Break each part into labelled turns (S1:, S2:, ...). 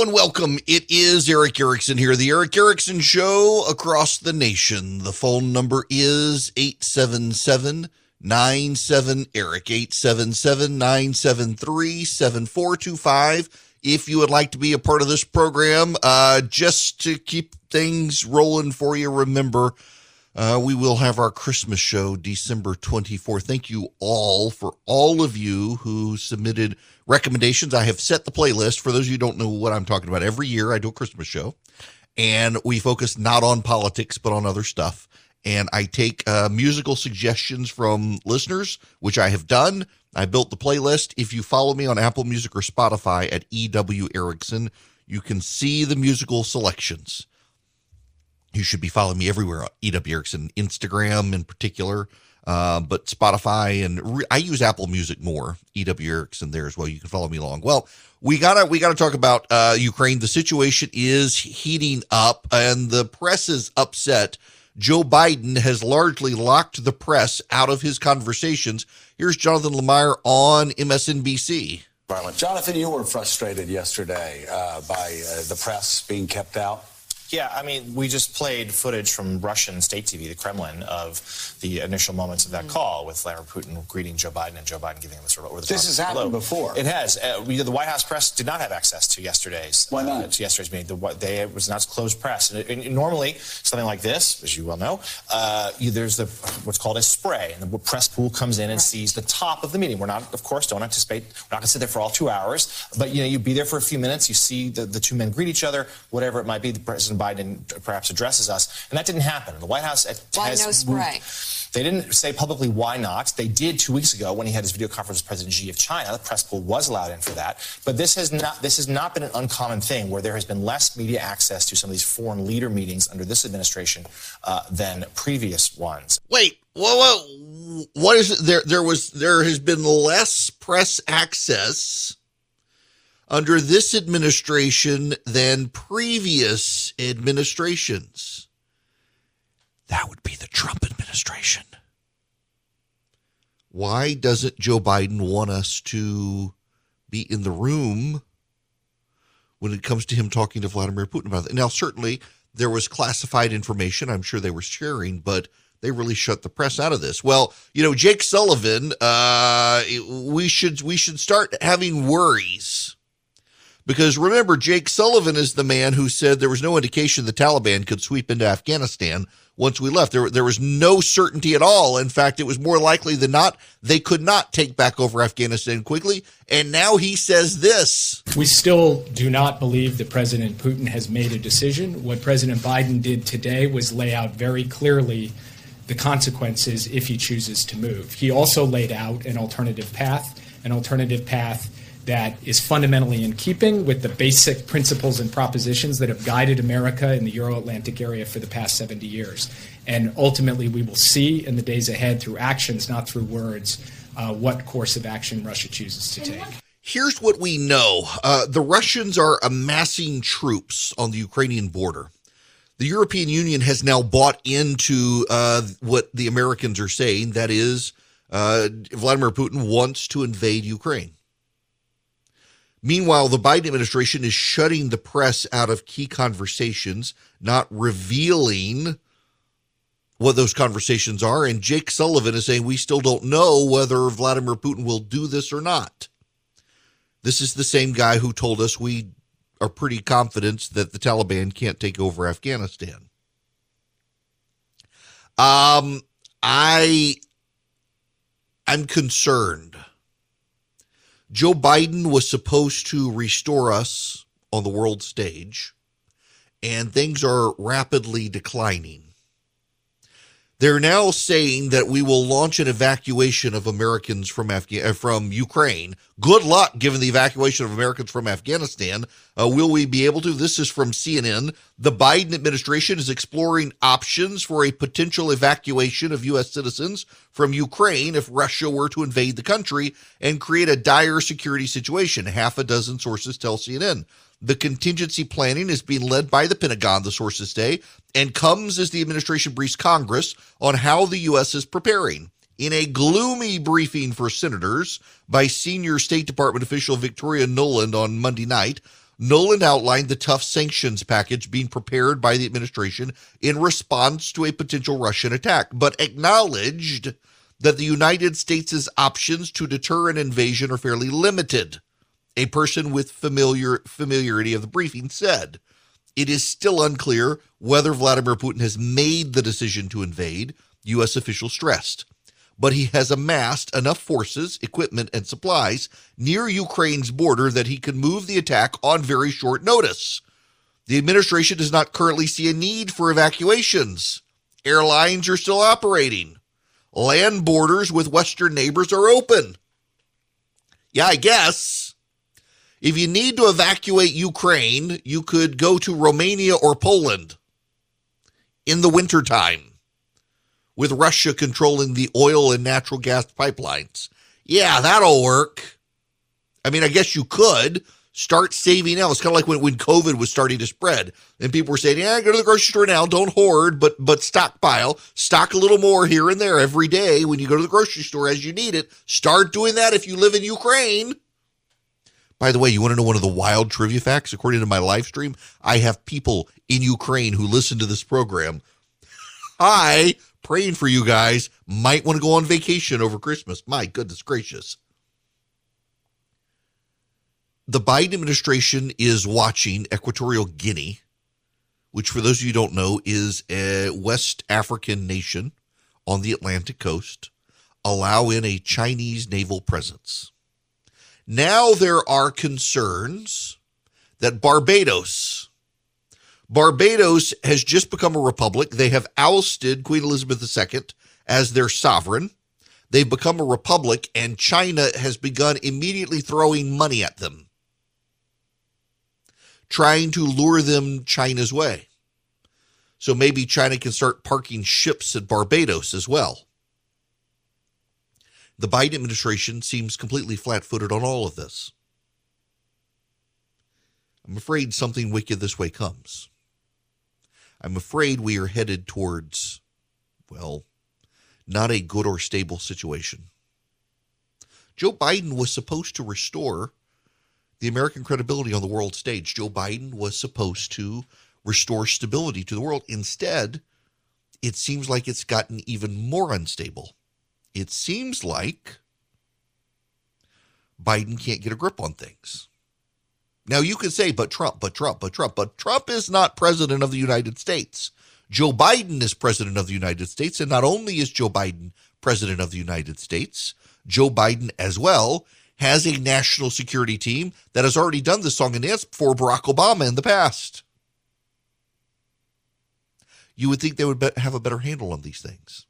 S1: And welcome. It is Erick Erickson here, the Erick Erickson Show across the nation. The phone number is 877 97 Eric, 877 973 7425. If you would like to be a part of this program, uh, just to keep things rolling for you, remember uh, we will have our Christmas show December 24th. Thank you all for all of you who submitted recommendations. I have set the playlist. For those of you who don't know what I'm talking about, every year I do a Christmas show and we focus not on politics, but on other stuff. And I take uh, musical suggestions from listeners, which I have done. I built the playlist. If you follow me on Apple Music or Spotify at EW Erickson, you can see the musical selections. You should be following me everywhere. EW Erickson, Instagram in particular, uh, but Spotify and re- I use Apple Music more. EW Erickson there as well. You can follow me along. Well, we gotta we gotta talk about uh, Ukraine. The situation is heating up, and the press is upset. Joe Biden has largely locked the press out of his conversations. Here's Jonathan Lemire on MSNBC.
S2: Jonathan, you were frustrated yesterday uh, by uh, the press being kept out.
S3: Yeah, I mean, we just played footage from Russian state TV, the Kremlin, of the initial moments of that mm. call with Vladimir Putin greeting Joe Biden and Joe Biden giving him a sort of over the
S2: This has happened before.
S3: It has. Uh, we, the White House press did not have access to yesterday's.
S2: Why not? Uh,
S3: to yesterday's meeting. The, they, it was not closed press. And, it, and, normally, something like this, as you well know, uh, you, there's the what's called a spray, and the press pool comes in and right. sees the top of the meeting. We're not, of course, don't anticipate. We're not going to sit there for all two hours, but you know, you'd be there for a few minutes. You see the, the two men greet each other, whatever it might be. The President Biden perhaps perhaps addresses us. And that didn't happen. The White House
S4: why
S3: has
S4: no spray?
S3: They didn't say publicly why not. They did two weeks ago when he had his video conference with President Xi of China. The press pool was allowed in for that. But this has not this has not been an uncommon thing where there has been less media access to some of these foreign leader meetings under this administration uh, than previous ones.
S1: Wait, whoa, whoa, what is it? There, there was there has been less press access under this administration than previous administrations. That would be the Trump administration. Why doesn't Joe Biden want us to be in the room when it comes to him talking to Vladimir Putin about it? Now, certainly there was classified information I'm sure they were sharing, but they really shut the press out of this. Well, you know, Jake Sullivan, uh, we should we should start having worries because remember, Jake Sullivan is the man who said there was no indication the Taliban could sweep into Afghanistan once we left. There, there was no certainty at all. In fact, it was more likely than not they could not take back over Afghanistan quickly. And now he says this.
S5: We still do not believe that President Putin has made a decision. What President Biden did today was lay out very clearly the consequences if he chooses to move. He also laid out an alternative path, an alternative path that is fundamentally in keeping with the basic principles and propositions that have guided America in the Euro Atlantic area for the past 70 years. And ultimately, we will see in the days ahead through actions, not through words, uh, what course of action Russia chooses to take.
S1: Here's what we know uh, the Russians are amassing troops on the Ukrainian border. The European Union has now bought into uh, what the Americans are saying that is, uh, Vladimir Putin wants to invade Ukraine. Meanwhile, the Biden administration is shutting the press out of key conversations, not revealing what those conversations are. And Jake Sullivan is saying we still don't know whether Vladimir Putin will do this or not. This is the same guy who told us we are pretty confident that the Taliban can't take over Afghanistan. Um, I, I'm concerned Joe Biden was supposed to restore us on the world stage, and things are rapidly declining. They're now saying that we will launch an evacuation of Americans from uh, from Ukraine. Good luck given the evacuation of Americans from Afghanistan. Uh, will we be able to? This is from CNN. The Biden administration is exploring options for a potential evacuation of U.S. citizens from Ukraine if Russia were to invade the country and create a dire security situation. Half a dozen sources tell CNN. The contingency planning is being led by the Pentagon, the sources say, and comes as the administration briefs Congress on how the U.S. is preparing. In a gloomy briefing for senators by senior State Department official Victoria Nuland on Monday night, Nuland outlined the tough sanctions package being prepared by the administration in response to a potential Russian attack, but acknowledged that the United States' options to deter an invasion are fairly limited. A person with familiar familiarity of the briefing said, "It is still unclear whether Vladimir Putin has made the decision to invade," US officials stressed but he has amassed enough forces, equipment, and supplies near Ukraine's border that he can move the attack on very short notice. The administration does not currently see a need for evacuations. Airlines are still operating. Land borders with Western neighbors are open. Yeah, I guess. If you need to evacuate Ukraine, you could go to Romania or Poland in the wintertime with Russia controlling the oil and natural gas pipelines. Yeah, that'll work. I mean, I guess you could start saving now. It's kind of like when, when COVID was starting to spread and people were saying, yeah, go to the grocery store now. Don't hoard, but, but stockpile, stock a little more here and there every day when you go to the grocery store as you need it. Start doing that if you live in Ukraine. By the way, you want to know one of the wild trivia facts? According to my live stream, I have people in Ukraine who listen to this program. Hi, praying for you guys. Might want to go on vacation over Christmas. My goodness gracious. The Biden administration is watching Equatorial Guinea, which, for those of you don't know, is a West African nation on the Atlantic coast, allow in a Chinese naval presence. Now there are concerns that Barbados, Barbados has just become a republic. They have ousted Queen Elizabeth II as their sovereign. They've become a republic, and China has begun immediately throwing money at them, trying to lure them China's way. So maybe China can start parking ships at Barbados as well. The Biden administration seems completely flat footed on all of this. I'm afraid something wicked this way comes. I'm afraid we are headed towards, well, not a good or stable situation. Joe Biden was supposed to restore the American credibility on the world stage. Joe Biden was supposed to restore stability to the world. Instead, it seems like it's gotten even more unstable. It seems like Biden can't get a grip on things. Now you could say, but Trump, but Trump, but Trump, but Trump is not president of the United States. Joe Biden is president of the United States. And not only is Joe Biden president of the United States, Joe Biden as well has a national security team that has already done this song and dance for Barack Obama in the past. You would think they would have a better handle on these things.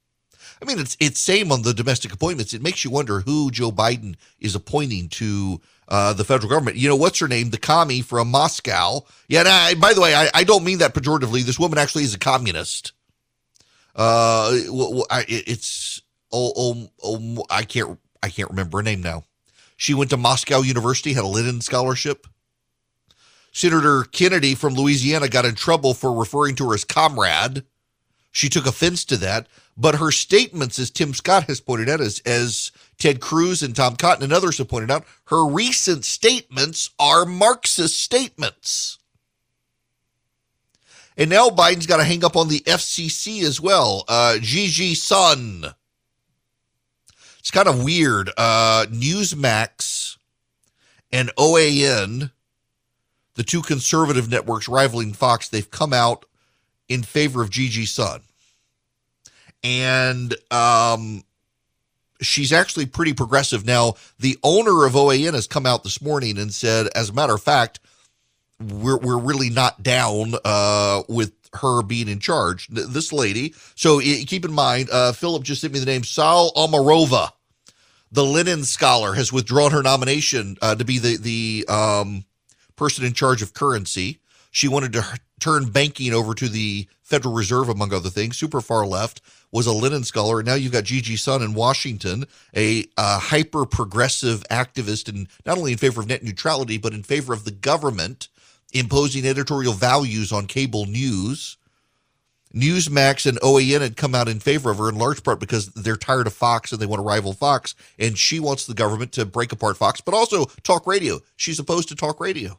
S1: I mean, it's it's same on the domestic appointments. It makes you wonder who Joe Biden is appointing to uh, the federal government. You know, what's her name? The commie from Moscow. Yeah, I, by the way, I, I, don't mean that pejoratively. This woman actually is a communist. Uh, it's oh, oh, oh, I can't I can't remember her name now. She went to Moscow University, had a Lenin scholarship. Senator Kennedy from Louisiana got in trouble for referring to her as comrade. She took offense to that. But her statements, as Tim Scott has pointed out, as, as Ted Cruz and Tom Cotton and others have pointed out, her recent statements are Marxist statements. And now Biden's got to hang up on the FCC as well. Uh, Gigi Sohn. It's kind of weird. Uh, Newsmax and OAN, the two conservative networks rivaling Fox, they've come out in favor of Gigi Sohn and um, she's actually pretty progressive. Now, the owner of OAN has come out this morning and said, as a matter of fact, we're we're really not down uh, with her being in charge. This lady. So keep in mind, uh, Philip just sent me the name Saule Omarova, the Lenin scholar, has withdrawn her nomination uh, to be the the um, person in charge of currency. She wanted to turn banking over to the Federal Reserve, among other things. Super far left was a Lenin scholar. And now you've got Gigi Sohn in Washington, a hyper progressive activist, and not only in favor of net neutrality, but in favor of the government imposing editorial values on cable news. Newsmax and OAN had come out in favor of her in large part because they're tired of Fox and they want to rival Fox. And she wants the government to break apart Fox, but also talk radio. She's opposed to talk radio.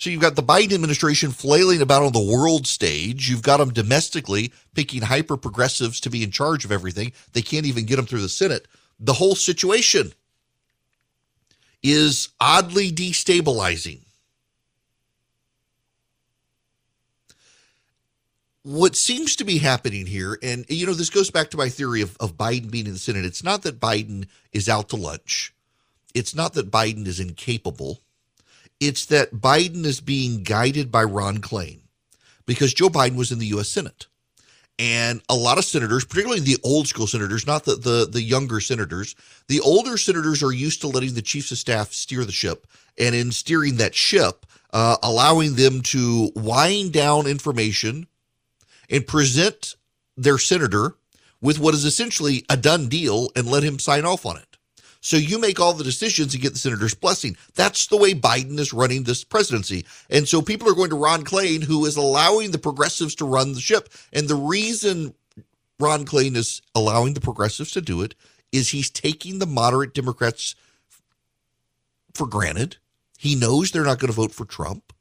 S1: So you've got the Biden administration flailing about on the world stage. You've got them domestically picking hyper progressives to be in charge of everything. They can't even get them through the Senate. The whole situation is oddly destabilizing. What seems to be happening here, and you know, this goes back to my theory of, of Biden being in the Senate. It's not that Biden is out to lunch. It's not that Biden is incapable. It's that Biden is being guided by Ron Klain because Joe Biden was in the U.S. Senate. And a lot of senators, particularly the old school senators, not the, the, the younger senators, the older senators are used to letting the chiefs of staff steer the ship. And in steering that ship, uh, allowing them to wind down information and present their senator with what is essentially a done deal and let him sign off on it. So you make all the decisions and get the senator's blessing. That's the way Biden is running this presidency. And so people are going to Ron Klain, who is allowing the progressives to run the ship. And the reason Ron Klain is allowing the progressives to do it is he's taking the moderate Democrats for granted. He knows they're not going to vote for Trump.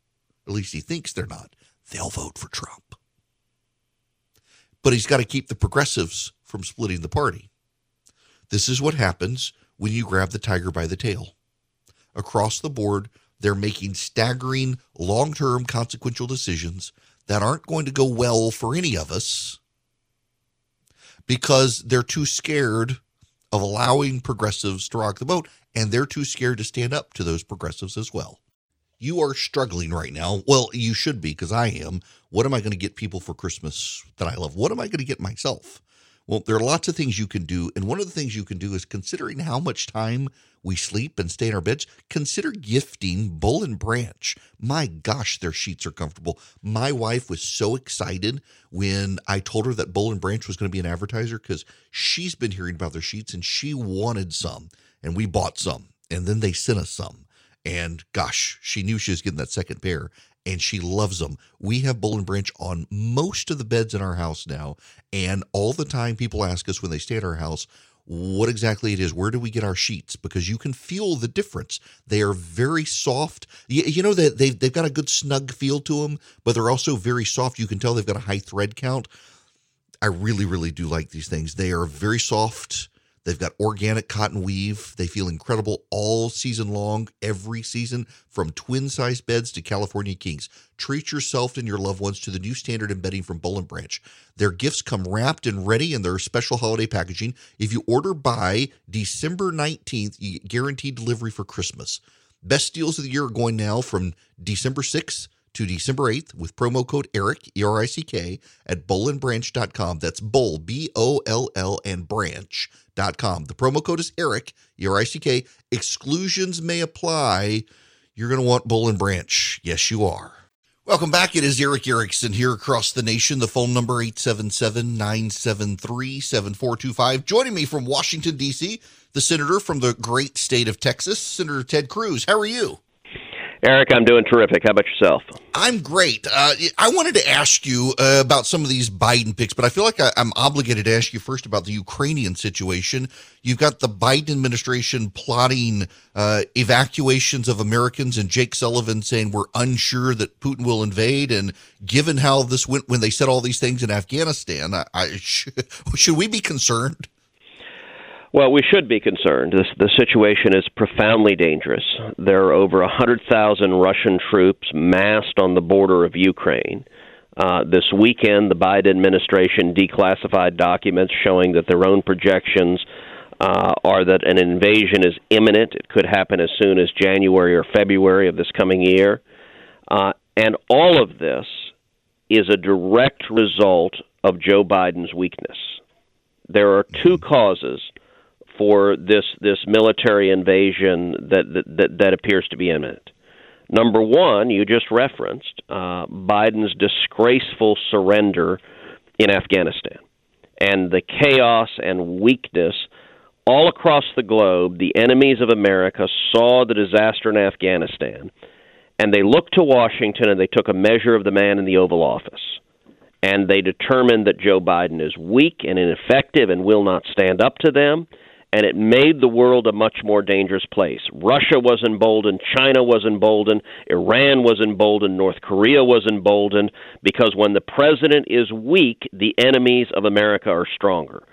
S1: At least he thinks they're not. They'll vote for Trump. But he's got to keep the progressives from splitting the party. This is what happens when you grab the tiger by the tail. Across the board, they're making staggering, long term consequential decisions that aren't going to go well for any of us because they're too scared of allowing progressives to rock the boat and they're too scared to stand up to those progressives as well. You are struggling right now. Well, you should be because I am. What am I going to get people for Christmas that I love? What am I going to get myself? Well, there are lots of things you can do. And one of the things you can do is considering how much time we sleep and stay in our beds, consider gifting Boll and Branch. My gosh, their sheets are comfortable. My wife was so excited when I told her that Boll and Branch was going to be an advertiser because she's been hearing about their sheets and she wanted some. And we bought some. And then they sent us some. And gosh, she knew she was getting that second pair and she loves them. We have and Branch on most of the beds in our house now, and all the time people ask us when they stay at our house what exactly it is. Where do we get our sheets? Because you can feel the difference. They are very soft. You, you know that they've they've got a good snug feel to them, but they're also very soft. You can tell they've got a high thread count. I really, really do like these things. They are very soft. They've got organic cotton weave. They feel incredible all season long, every season, from twin size beds to California Kings. Treat yourself and your loved ones to the new standard in bedding from Boll and Branch. Their gifts come wrapped and ready in their special holiday packaging. If you order by December 19th, you get guaranteed delivery for Christmas. Best deals of the year are going now from December 6th to December 8th with promo code ERIC, E R I C K, at bollandbranch.com. That's Boll, B O L L, and branch.com. The promo code is ERIC, E R I C K. Exclusions may apply. You're going to want Boll and Branch. Yes, you are. Welcome back. It is Erick Erickson here across the nation. The phone number 877-973-7425. Joining me from Washington, D.C., the senator from the great state of Texas, Senator Ted Cruz. How are you?
S4: Erick, I'm doing terrific. How about yourself?
S1: I'm great. Uh, I wanted to ask you uh, about some of these Biden picks, but I feel like I, am obligated to ask you first about the Ukrainian situation. You've got the Biden administration plotting uh, evacuations of Americans, and Jake Sullivan saying we're unsure that Putin will invade. And given how this went when they said all these things in Afghanistan, I, I should, should we be concerned?
S4: Well, we should be concerned. This, the situation is profoundly dangerous. There are over 100,000 Russian troops massed on the border of Ukraine. Uh, this weekend, the Biden administration declassified documents showing that their own projections uh, are that an invasion is imminent. It could happen as soon as January or February of this coming year. Uh, and all of this is a direct result of Joe Biden's weakness. There are two causes for this this military invasion that that that appears to be imminent. Number one, you just referenced uh, Biden's disgraceful surrender in Afghanistan, and the chaos and weakness all across the globe. The enemies of America saw the disaster in Afghanistan, and they looked to Washington and they took a measure of the man in the Oval Office and they determined that Joe Biden is weak and ineffective and will not stand up to them and it made the world a much more dangerous place. Russia was emboldened, China was emboldened, Iran was emboldened, North Korea was emboldened, because when the president is weak, the enemies of America are stronger.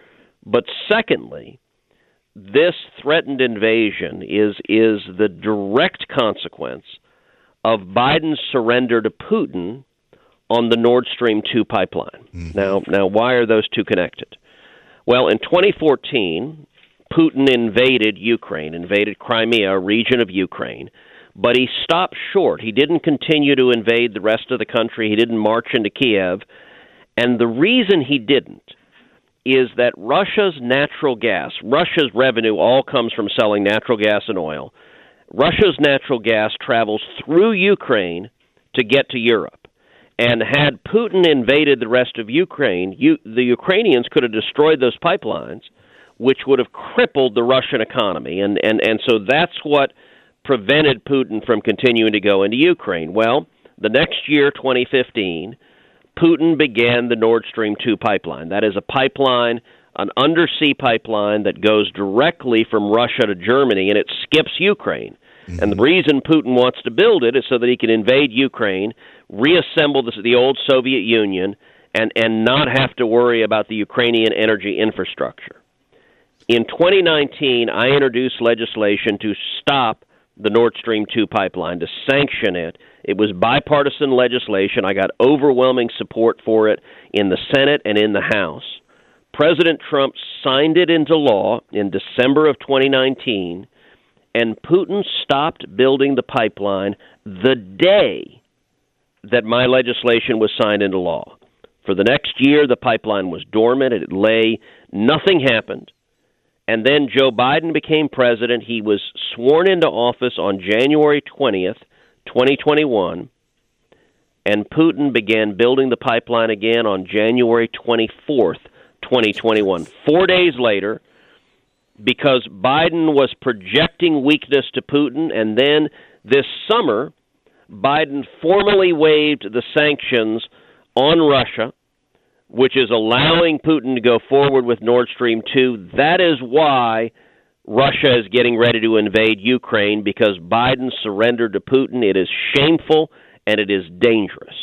S4: But secondly, this threatened invasion is is the direct consequence of Biden's surrender to Putin on the Nord Stream 2 pipeline. Mm-hmm. Now, now why are those two connected? Well, in 2014, Putin invaded Ukraine, invaded Crimea, a region of Ukraine, but he stopped short. He didn't continue to invade the rest of the country. He didn't march into Kiev. And the reason he didn't is that Russia's natural gas, Russia's revenue all comes from selling natural gas and oil. Russia's natural gas travels through Ukraine to get to Europe. And had Putin invaded the rest of Ukraine, you, the Ukrainians could have destroyed those pipelines, which would have crippled the Russian economy. And, and, and so that's what prevented Putin from continuing to go into Ukraine. Well, the next year, 2015, Putin began the Nord Stream 2 pipeline. That is a pipeline, an undersea pipeline that goes directly from Russia to Germany, and it skips Ukraine. Mm-hmm. And the reason Putin wants to build it is so that he can invade Ukraine, reassemble the, the old Soviet Union, and, and not have to worry about the Ukrainian energy infrastructure. In 2019, I introduced legislation to stop the Nord Stream 2 pipeline, to sanction it. It was bipartisan legislation. I got overwhelming support for it in the Senate and in the House. President Trump signed it into law in December of 2019, and Putin stopped building the pipeline the day that my legislation was signed into law. For the next year, the pipeline was dormant. It lay. Nothing happened. And then Joe Biden became president. He was sworn into office on January 20th, 2021. And Putin began building the pipeline again on January 24th, 2021. Four days later, because Biden was projecting weakness to Putin, and then this summer, Biden formally waived the sanctions on Russia which is allowing Putin to go forward with Nord Stream 2. That is why Russia is getting ready to invade Ukraine because Biden surrendered to Putin. It is shameful and it is dangerous.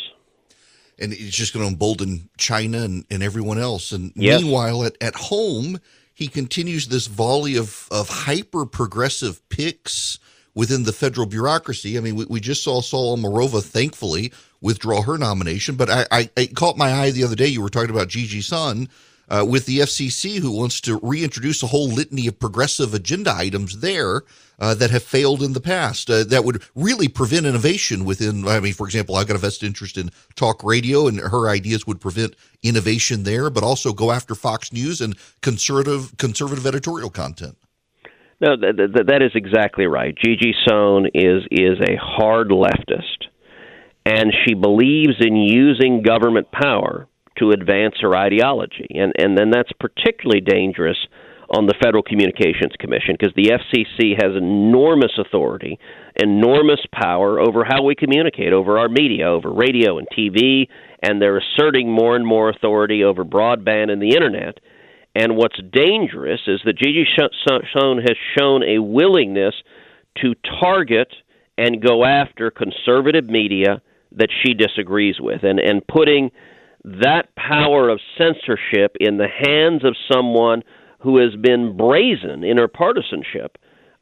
S1: And it's just going to embolden China and, and everyone else. And yes. meanwhile, at, at home, he continues this volley of, of hyper progressive picks within the federal bureaucracy. I mean, we, we just saw Saule Omarova, thankfully, withdraw her nomination. But I, I, caught my eye the other day. You were talking about Gigi Sohn uh, with the FCC, who wants to reintroduce a whole litany of progressive agenda items there uh, that have failed in the past. Uh, that would really prevent innovation within. I mean, for example, I've got a vested interest in talk radio, and her ideas would prevent innovation there, but also go after Fox News and conservative conservative editorial content.
S4: No, that, that is exactly right. Gigi Sohn is is a hard leftist and she believes in using government power to advance her ideology. And, and then that's particularly dangerous on the Federal Communications Commission because the FCC has enormous authority, enormous power over how we communicate, over our media, over radio and TV, and they're asserting more and more authority over broadband and the Internet. And what's dangerous is that Gigi Sohn has shown a willingness to target and go after conservative media that she disagrees with, and and putting that power of censorship in the hands of someone who has been brazen in her partisanship,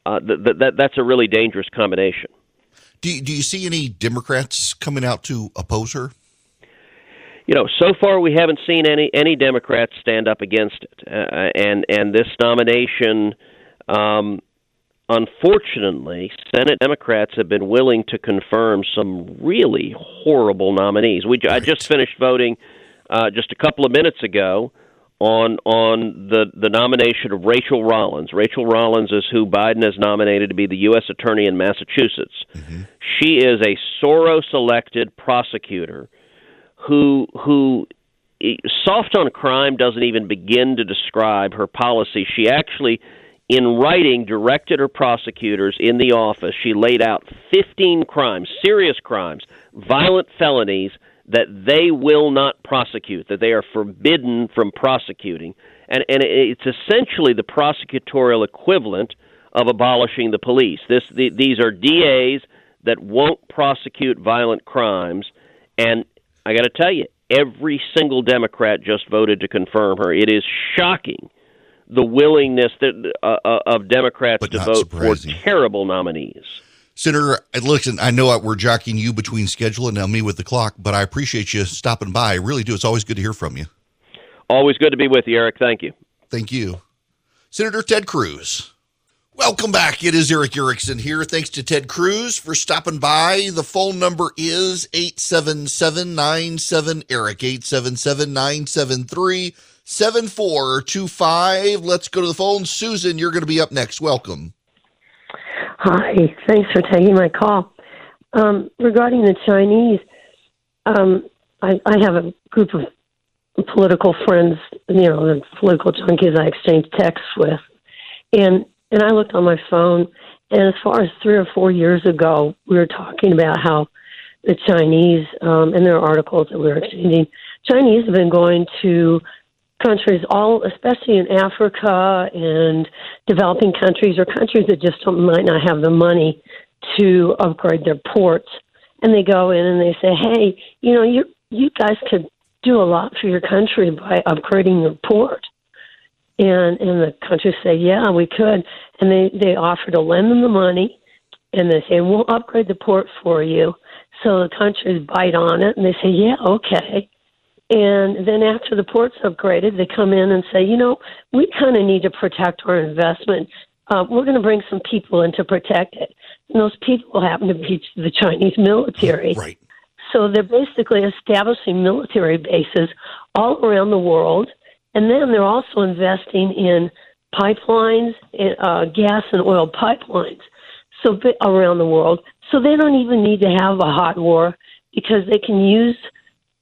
S4: uh, that, that that's a really dangerous combination.
S1: Do you, do you see any Democrats coming out to oppose her?
S4: You know, so far we haven't seen any any Democrats stand up against it, uh, and and this nomination. Um, unfortunately, Senate Democrats have been willing to confirm some really horrible nominees. We I just finished voting uh, just a couple of minutes ago on on the the nomination of Rachael Rollins. Rachael Rollins is who Biden has nominated to be the U.S. Attorney in Massachusetts. Mm-hmm. She is a Soros-elected prosecutor who who soft on crime doesn't even begin to describe her policy. She actually in writing directed her prosecutors in the office. She laid out 15 crimes, serious crimes, violent felonies that they will not prosecute, that they are forbidden from prosecuting. and and it's essentially the prosecutorial equivalent of abolishing the police. This the, these are DAs that won't prosecute violent crimes, and I got to tell you, every single Democrat just voted to confirm her. It is shocking the willingness that, uh, uh of Democrats
S1: But
S4: to vote
S1: surprising.
S4: for terrible nominees.
S1: Senator, listen, I know we're jocking you between schedule and now me with the clock, but I appreciate you stopping by. I really do. It's always good to hear from you.
S4: Always good to be with you, Erick. Thank you.
S1: Thank you. Senator Ted Cruz. Welcome back. It is Erick Erickson here. Thanks to Ted Cruz for stopping by. The phone number is 877 Eric, 877 973 7425. Let's go to the phone. Susan, you're going to be up next. Welcome.
S6: Hi, thanks for taking my call. Um, regarding the Chinese, um, I, I have a group of political friends, you know, the political junkies I exchange texts with, and and I looked on my phone, and as far as three or four years ago, we were talking about how the Chinese, um, and there are articles that we were exchanging. Chinese have been going to countries, all especially in Africa and developing countries or countries that just might not have the money to upgrade their ports, and they go in and they say, "Hey, you know, you you guys could do a lot for your country by upgrading your port." And and the countries say, "Yeah, we could," and they they offer to lend them the money, and they say, "We'll upgrade the port for you." So the countries bite on it, and they say, "Yeah, okay." And then after the port's upgraded, they come in and say, you know, we kind of need to protect our investment. Uh, we're going to bring some people in to protect it. And those people happen to be the Chinese military.
S1: Right.
S6: So they're basically establishing military bases all around the world. And then they're also investing in pipelines, uh, gas and oil pipelines so around the world. So they don't even need to have a hot war because they can use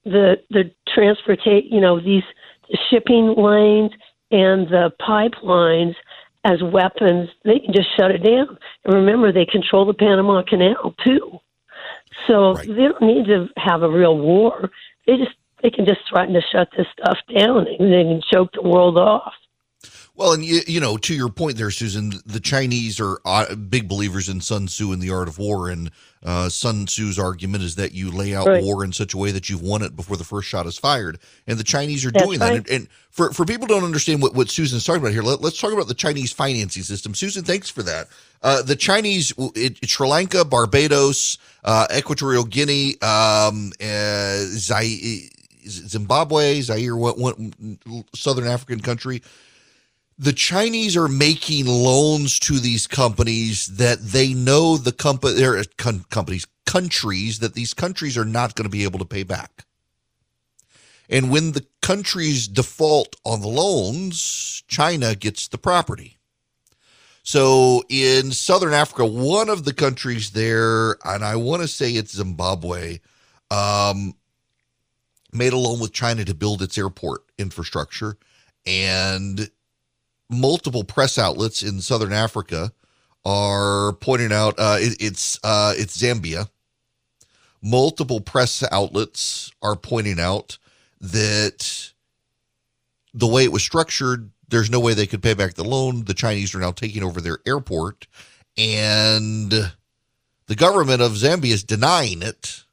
S6: the the transportate you know these shipping lanes and the pipelines as weapons they can just shut it down. And remember they control the panama canal too. So
S1: Right.
S6: they don't need to have a real war. They just they can just threaten to shut this stuff down. And they can choke the world off
S1: Well, and you, you know, to your point there, Susan, the Chinese are uh, big believers in Sun Tzu and the art of war. And uh, Sun Tzu's argument is that you lay out
S6: Right.
S1: war in such a way that you've won it before the first shot is fired. And the Chinese are
S6: That's
S1: doing that. And, and for, for people who don't understand what, what Susan's talking about here, let, let's talk about the Chinese financing system. Susan, thanks for that. Uh, the Chinese, it, Sri Lanka, Barbados, uh, Equatorial Guinea, um, uh, Zai- Zimbabwe, Zaire, what, what Southern African country the Chinese are making loans to these companies that they know the company, their com- companies, countries that these countries are not going to be able to pay back. And when the countries default on the loans, China gets the property. So in Southern Africa, one of the countries there, and I want to say it's Zimbabwe, um, made a loan with China to build its airport infrastructure. And multiple press outlets in southern Africa are pointing out uh, it, it's uh, it's Zambia. Multiple press outlets are pointing out that the way it was structured, there's no way they could pay back the loan. The Chinese are now taking over their airport, and the government of Zambia is denying it,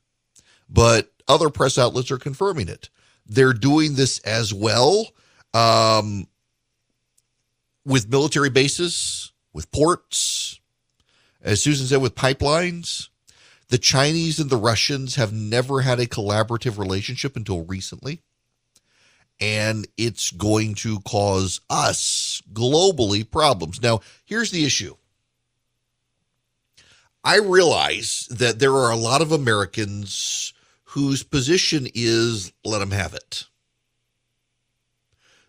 S1: but other press outlets are confirming it. They're doing this as well. Um, with military bases, with ports, as Susan said, with pipelines. The Chinese and the Russians have never had a collaborative relationship until recently. And it's going to cause us globally problems. Now, here's the issue. I realize that there are a lot of Americans whose position is let them have it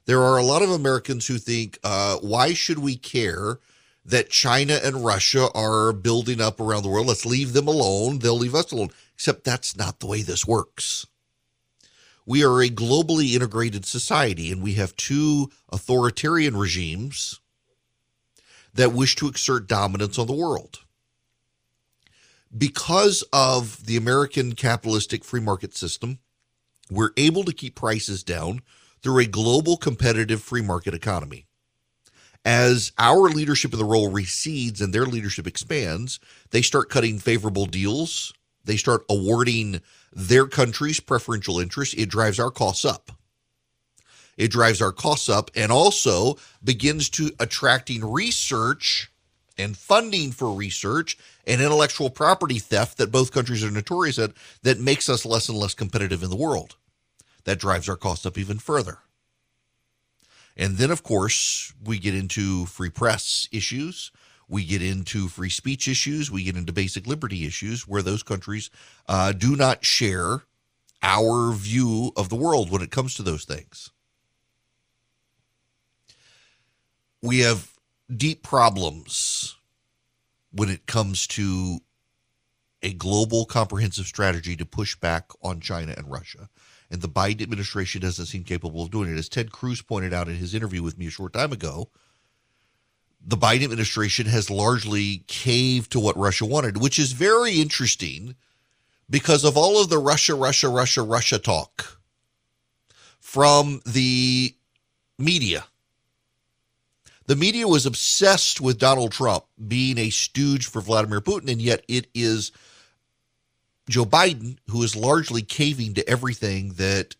S1: there are a lot of Americans who think, uh, why should we care that China and Russia are building up around the world? Let's leave them alone. They'll leave us alone. Except that's not the way this works. We are a globally integrated society, and we have two authoritarian regimes that wish to exert dominance on the world. Because of the American capitalistic free market system, we're able to keep prices down through a global competitive free market economy. As our leadership in the role recedes and their leadership expands, they start cutting favorable deals. They start awarding their countries preferential interest. It drives our costs up. It drives our costs up and also begins to attracting research and funding for research and intellectual property theft that both countries are notorious at that makes us less and less competitive in the world. That drives our costs up even further. And then, of course, we get into free press issues. We get into free speech issues. We get into basic liberty issues where those countries uh, do not share our view of the world when it comes to those things. We have deep problems when it comes to a global comprehensive strategy to push back on China and Russia and the Biden administration doesn't seem capable of doing it. As Ted Cruz pointed out in his interview with me a short time ago, the Biden administration has largely caved to what Russia wanted, which is very interesting because of all of the Russia, Russia, Russia, Russia talk from the media. The media was obsessed with Donald Trump being a stooge for Vladimir Putin, and yet it is Joe Biden, who is largely caving to everything that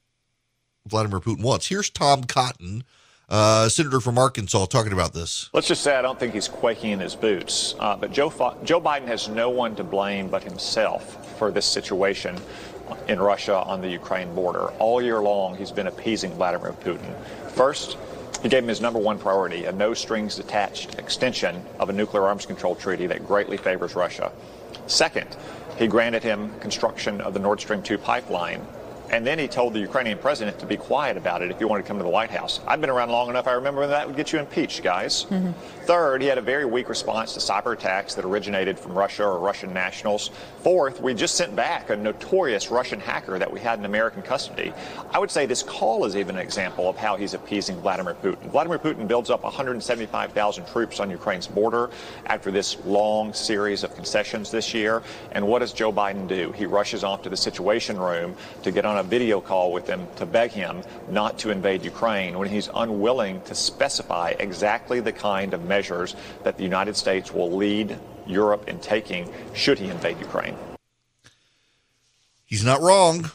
S1: Vladimir Putin wants. Here's Tom Cotton, uh, senator from Arkansas, talking about this.
S7: Let's just say I don't think he's quaking in his boots. Uh, but Joe, Joe Biden has no one to blame but himself for this situation in Russia on the Ukraine border. All year long, he's been appeasing Vladimir Putin. First, he gave him his number one priority, a no strings attached extension of a nuclear arms control treaty that greatly favors Russia. Second, he granted him construction of the Nord Stream 2 pipeline and then he told the Ukrainian president to be quiet about it if he wanted to come to the White House. I've been around long enough, I remember that would get you impeached, guys. Mm-hmm. Third, he had a very weak response to cyber attacks that originated from Russia or Russian nationals. Fourth, we just sent back a notorious Russian hacker that we had in American custody. I would say this call is even an example of how he's appeasing Vladimir Putin. Vladimir Putin builds up 175,000 troops on Ukraine's border after this long series of concessions this year. And what does Joe Biden do? He rushes off to the Situation Room to get on a video call with him to beg him not to invade Ukraine when he's unwilling to specify exactly the kind of measures that the United States will lead Europe in taking should he invade Ukraine.
S1: He's not wrong.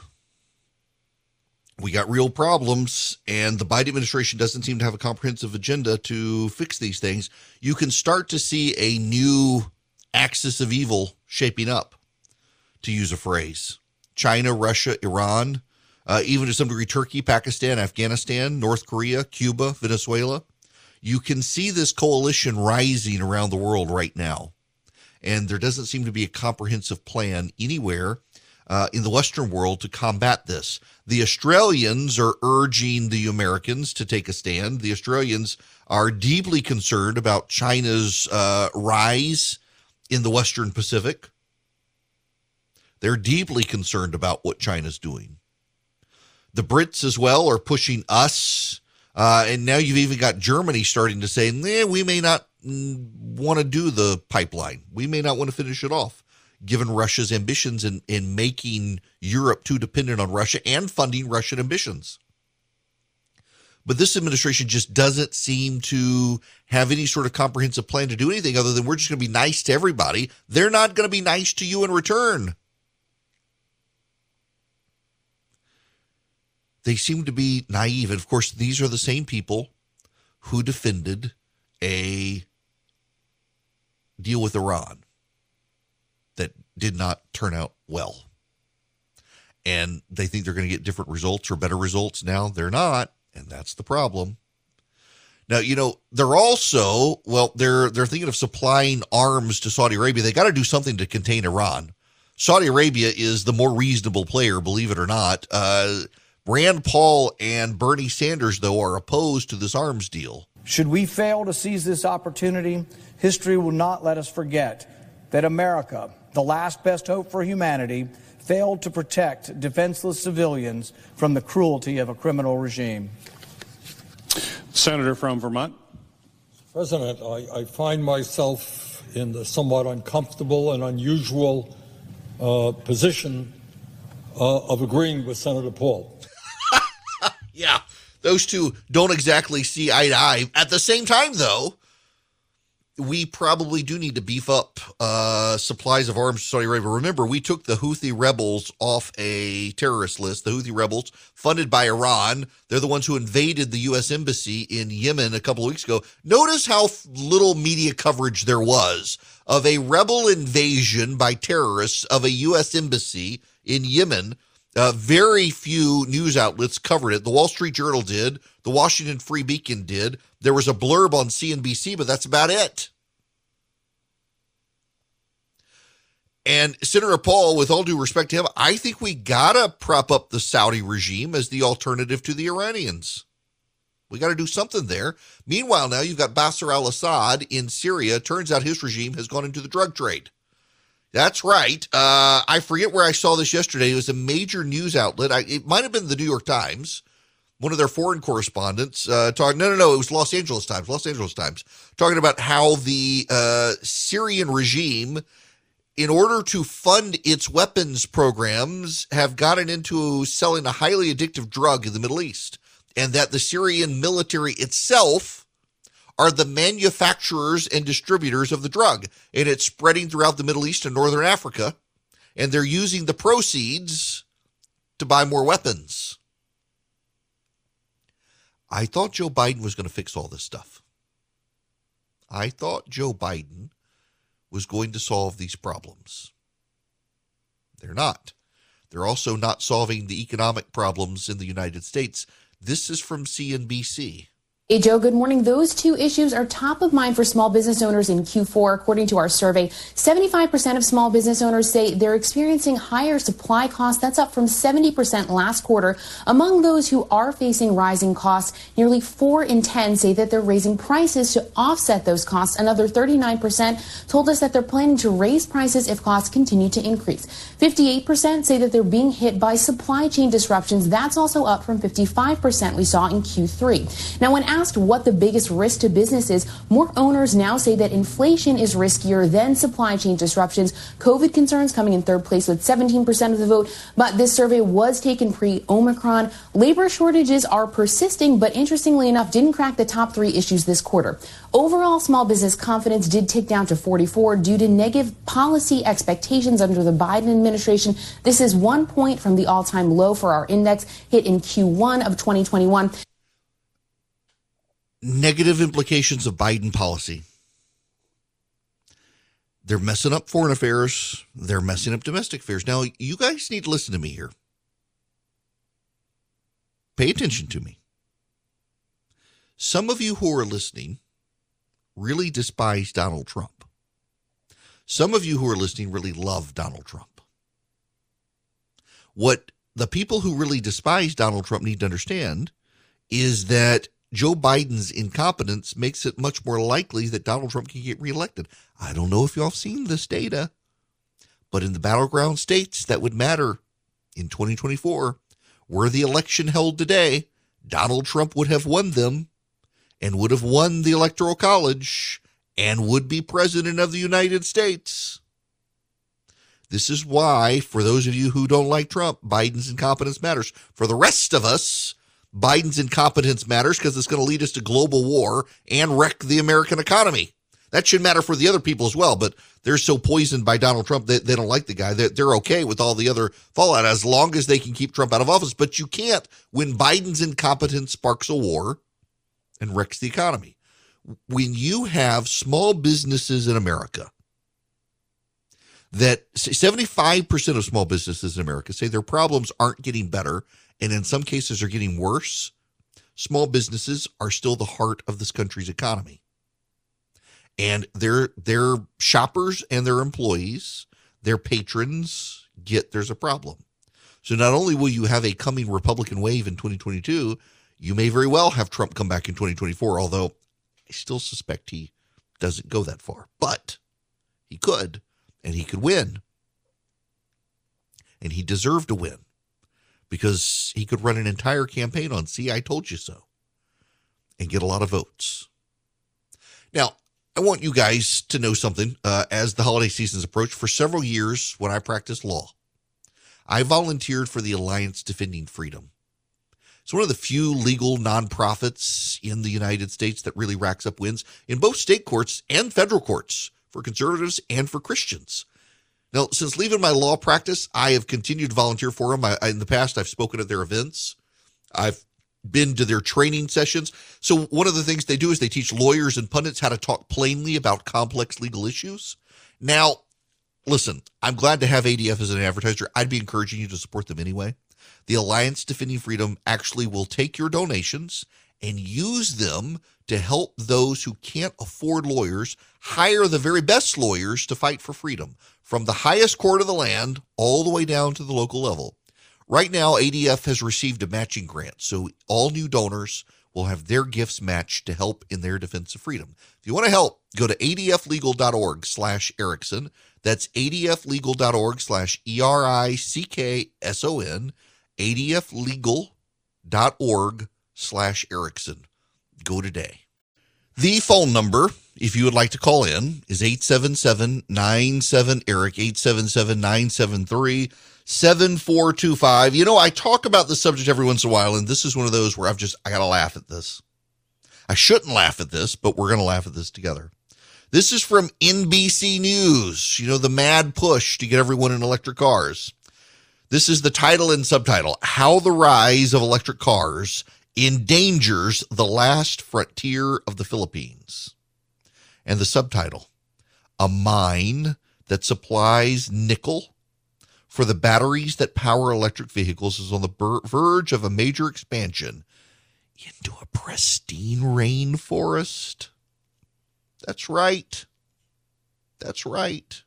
S1: We got real problems, and the Biden administration doesn't seem to have a comprehensive agenda to fix these things. You can start to see a new axis of evil shaping up, to use a phrase. China, Russia, Iran, uh, even to some degree Turkey, Pakistan, Afghanistan, North Korea, Cuba, Venezuela. You can see this coalition rising around the world right now. And there doesn't seem to be a comprehensive plan anywhere uh, in the Western world to combat this. The Australians are urging the Americans to take a stand. The Australians are deeply concerned about China's uh, rise in the Western Pacific. They're deeply concerned about what China's doing. The Brits as well are pushing us. Uh, and now you've even got Germany starting to say, eh, we may not mm, want to do the pipeline. We may not want to finish it off, given Russia's ambitions in, in making Europe too dependent on Russia and funding Russian ambitions. But this administration just doesn't seem to have any sort of comprehensive plan to do anything other than we're just going to be nice to everybody. They're not going to be nice to you in return. They seem to be naive. And of course, these are the same people who defended a deal with Iran that did not turn out well. And they think they're going to get different results or better results. Now they're not, and that's the problem. Now, you know, they're also, well, they're they're thinking of supplying arms to Saudi Arabia. They got to do something to contain Iran. Saudi Arabia is the more reasonable player, believe it or not. Uh, Rand Paul and Bernie Sanders, though, are opposed to this arms deal.
S8: Should we fail to seize this opportunity, history will not let us forget that America, the last best hope for humanity, failed to protect defenseless civilians from the cruelty of a criminal regime.
S9: Senator from Vermont.
S10: President, I, I find myself in the somewhat uncomfortable and unusual uh, position uh, of agreeing with Senator Paul.
S1: Yeah, those two don't exactly see eye to eye. At the same time, though, we probably do need to beef up uh, supplies of arms to Saudi Arabia. Remember, we took the Houthi rebels off a terrorist list. The Houthi rebels, funded by Iran, they're the ones who invaded the U.S. embassy in Yemen a couple of weeks ago. Notice how little media coverage there was of a rebel invasion by terrorists of a U.S. embassy in Yemen. Uh, very few news outlets covered it. The Wall Street Journal did. The Washington Free Beacon did. There was a blurb on CNBC, but that's about it. And Senator Paul, with all due respect to him, I think we gotta prop up the Saudi regime as the alternative to the Iranians. We got to do something there. Meanwhile, now you've got Bashar al Assad in Syria. Turns out his regime has gone into the drug trade. That's right. Uh, I forget where I saw this yesterday. It was a major news outlet. I, it might have been the New York Times one of their foreign correspondents uh, talking. No, no, no. It was Los Angeles Times. Los Angeles Times talking about how the uh, Syrian regime, in order to fund its weapons programs, have gotten into selling a highly addictive drug in the Middle East, and that the Syrian military itself are the manufacturers and distributors of the drug, and it's spreading throughout the Middle East and Northern Africa, and they're using the proceeds to buy more weapons. I thought Joe Biden was going to fix all this stuff. I thought Joe Biden was going to solve these problems. They're not. They're also not solving the economic problems in the United States. This is from CNBC.
S9: Hey, Joe, good morning. Those two issues are top of mind for small business owners in Q4. According to our survey, 75% of small business owners say they're experiencing higher supply costs. That's up from 70% last quarter. Among those who are facing rising costs, nearly 4 in 10 say that they're raising prices to offset those costs. Another 39% told us that they're planning to raise prices if costs continue to increase. 58% say that they're being hit by supply chain disruptions. That's also up from 55% we saw in Q3. Now, when asked what the biggest risk to business is, more owners now say that inflation is riskier than supply chain disruptions. COVID concerns coming in third place with 17% of the vote. But this survey was taken pre Omicron. Labor shortages are persisting, but interestingly enough, didn't crack the top three issues this quarter. Overall, small business confidence did tick down to 44 due to negative policy expectations under the Biden administration. This is one point from the all time low for our index hit in Q1 of 2021
S1: negative implications of Biden policy. They're messing up foreign affairs, they're messing up domestic affairs. Now, you guys need to listen to me here. Pay attention to me. Some of you who are listening really despise Donald Trump. Some of you who are listening really love Donald Trump. What the people who really despise Donald Trump need to understand is that Joe Biden's incompetence makes it much more likely that Donald Trump can get reelected. I don't know if y'all have seen this data, but in the battleground states that would matter in 2024, were the election held today, Donald Trump would have won them and would have won the Electoral College and would be president of the United States. This is why, for those of you who don't like Trump, Biden's incompetence matters. For the rest of us, Biden's incompetence matters because it's going to lead us to global war and wreck the American economy. That should matter for the other people as well, but they're so poisoned by Donald Trump that they don't like the guy. That they're okay with all the other fallout as long as they can keep Trump out of office. But you can't when Biden's incompetence sparks a war and wrecks the economy. When you have small businesses in America that 75% of small businesses in America say their problems aren't getting better and in some cases are getting worse, small businesses are still the heart of this country's economy. And their their shoppers and their employees, their patrons get there's a problem. So not only will you have a coming Republican wave in 2022, you may very well have Trump come back in 2024, although I still suspect he doesn't go that far. But he could, and he could win. And he deserved to win because he could run an entire campaign on See, I Told You So and get a lot of votes. Now, I want you guys to know something uh, as the holiday seasons approach. For several years, when I practiced law, I volunteered for the Alliance Defending Freedom. It's one of the few legal nonprofits in the United States that really racks up wins in both state courts and federal courts for conservatives and for Christians. Now, since leaving my law practice, I have continued to volunteer for them. I, in the past, I've spoken at their events. I've been to their training sessions. So, one of the things they do is they teach lawyers and pundits how to talk plainly about complex legal issues. Now, listen, I'm glad to have ADF as an advertiser. I'd be encouraging you to support them anyway. The Alliance Defending Freedom actually will take your donations and use them to help those who can't afford lawyers hire the very best lawyers to fight for freedom from the highest court of the land all the way down to the local level. Right now, ADF has received a matching grant, so all new donors will have their gifts matched to help in their defense of freedom. If you want to help, go to adflegal.org slash Erickson. That's adflegal.org slash E-R-I-C-K-S-O-N, adflegal.org slash Erickson. Go today. The phone number, if you would like to call in, is 877 97 Erick, 877 973 7425. You know, I talk about this subject every once in a while, and this is one of those where I've just, I got to laugh at this. I shouldn't laugh at this, but we're going to laugh at this together. This is from NBC News, you know, the mad push to get everyone in electric cars. This is the title and subtitle How the Rise of Electric Cars Endangers the Last Frontier of the Philippines. And the subtitle A mine that supplies nickel for the batteries that power electric vehicles is on the verge of a major expansion into a pristine rainforest. That's right. That's right.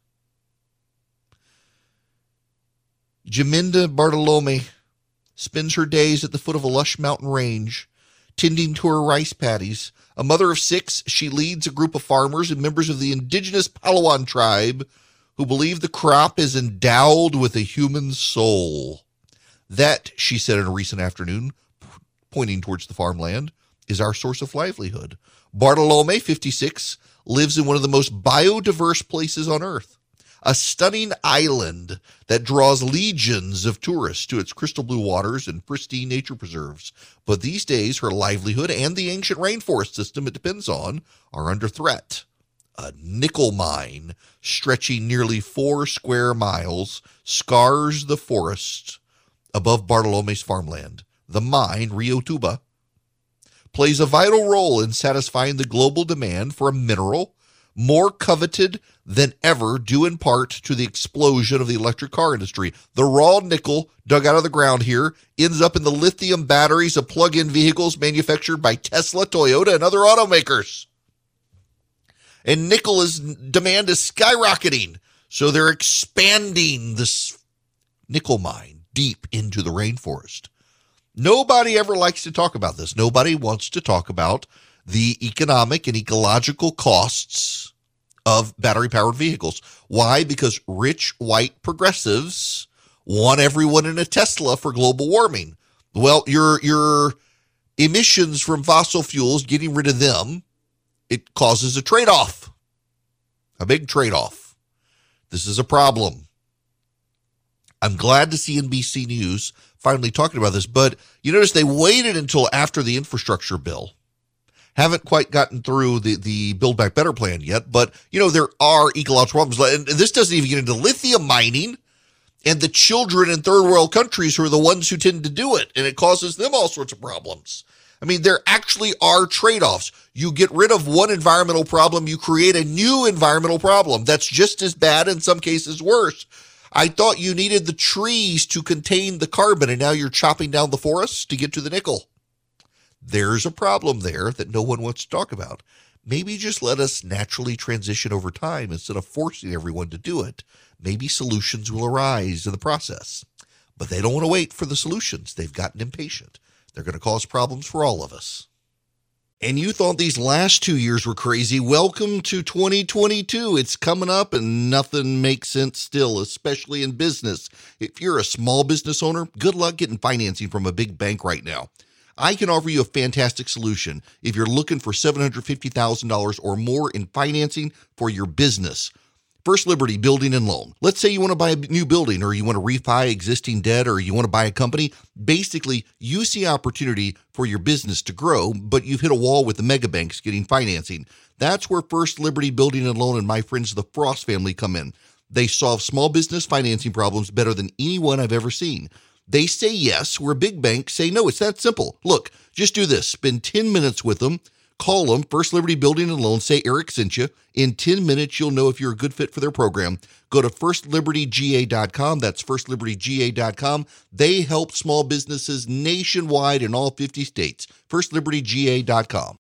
S1: Jaminda Bartolome spends her days at the foot of a lush mountain range, tending to her rice paddies. A mother of six, she leads a group of farmers and members of the indigenous Palawan tribe who believe the crop is endowed with a human soul. That, she said in a recent afternoon, pointing towards the farmland, is our source of livelihood. Bartolome, 56, lives in one of the most biodiverse places on earth. A stunning island that draws legions of tourists to its crystal blue waters and pristine nature preserves. But these days, her livelihood and the ancient rainforest system it depends on are under threat a nickel mine stretching nearly four square miles scars the forest above Bartolome's farmland. The mine, Rio Tuba, plays a vital role in satisfying the global demand for a mineral more coveted than ever, due in part to the explosion of the electric car industry. The raw nickel dug out of the ground here ends up in the lithium batteries of plug in vehicles manufactured by Tesla, Toyota, and other automakers and nickel is demand is skyrocketing. So they're expanding this nickel mine deep into the rainforest. Nobody ever likes to talk about this. Nobody wants to talk about the economic and ecological costs of battery powered vehicles. Why? Because rich white progressives want everyone in a Tesla for global warming. Well, your your emissions from fossil fuels, getting rid of them it causes a trade off, a big trade off. This is a problem. I'm glad to see NBC News finally talking about this, but you notice they waited until after the infrastructure bill. Haven't quite gotten through the, the Build Back Better plan yet, but you know, there are ecological problems. And this doesn't even get into lithium mining and the children in third world countries who are the ones who tend to do it, and it causes them all sorts of problems. I mean, there actually are trade offs. You get rid of one environmental problem, you create a new environmental problem that's just as bad, in some cases worse. I thought you needed the trees to contain the carbon, and now you're chopping down the forests to get to the nickel. There's a problem there that no one wants to talk about. Maybe just let us naturally transition over time instead of forcing everyone to do it. Maybe solutions will arise in the process. But they don't want to wait for the solutions. They've gotten impatient. They're going to cause problems for all of us. And you thought these last two years were crazy. Welcome to 2022. It's coming up and nothing makes sense still, especially in business. If you're a small business owner, good luck getting financing from a big bank right now. I can offer you a fantastic solution if you're looking for $750,000 or more in financing for your business. First Liberty Building and Loan. Let's say you want to buy a new building or you want to refi existing debt or you want to buy a company. Basically, you see opportunity for your business to grow, but you've hit a wall with the mega banks getting financing. That's where First Liberty Building and Loan and my friends the Frost family come in. They solve small business financing problems better than anyone I've ever seen. They say yes, where big banks say no. It's that simple. Look, just do this. Spend 10 minutes with them Call them, First Liberty Building and Loan, say Erick sent you. In 10 minutes, you'll know if you're a good fit for their program. Go to firstlibertyga.com. That's firstlibertyga.com. They help small businesses nationwide in all 50 states. Firstlibertyga.com.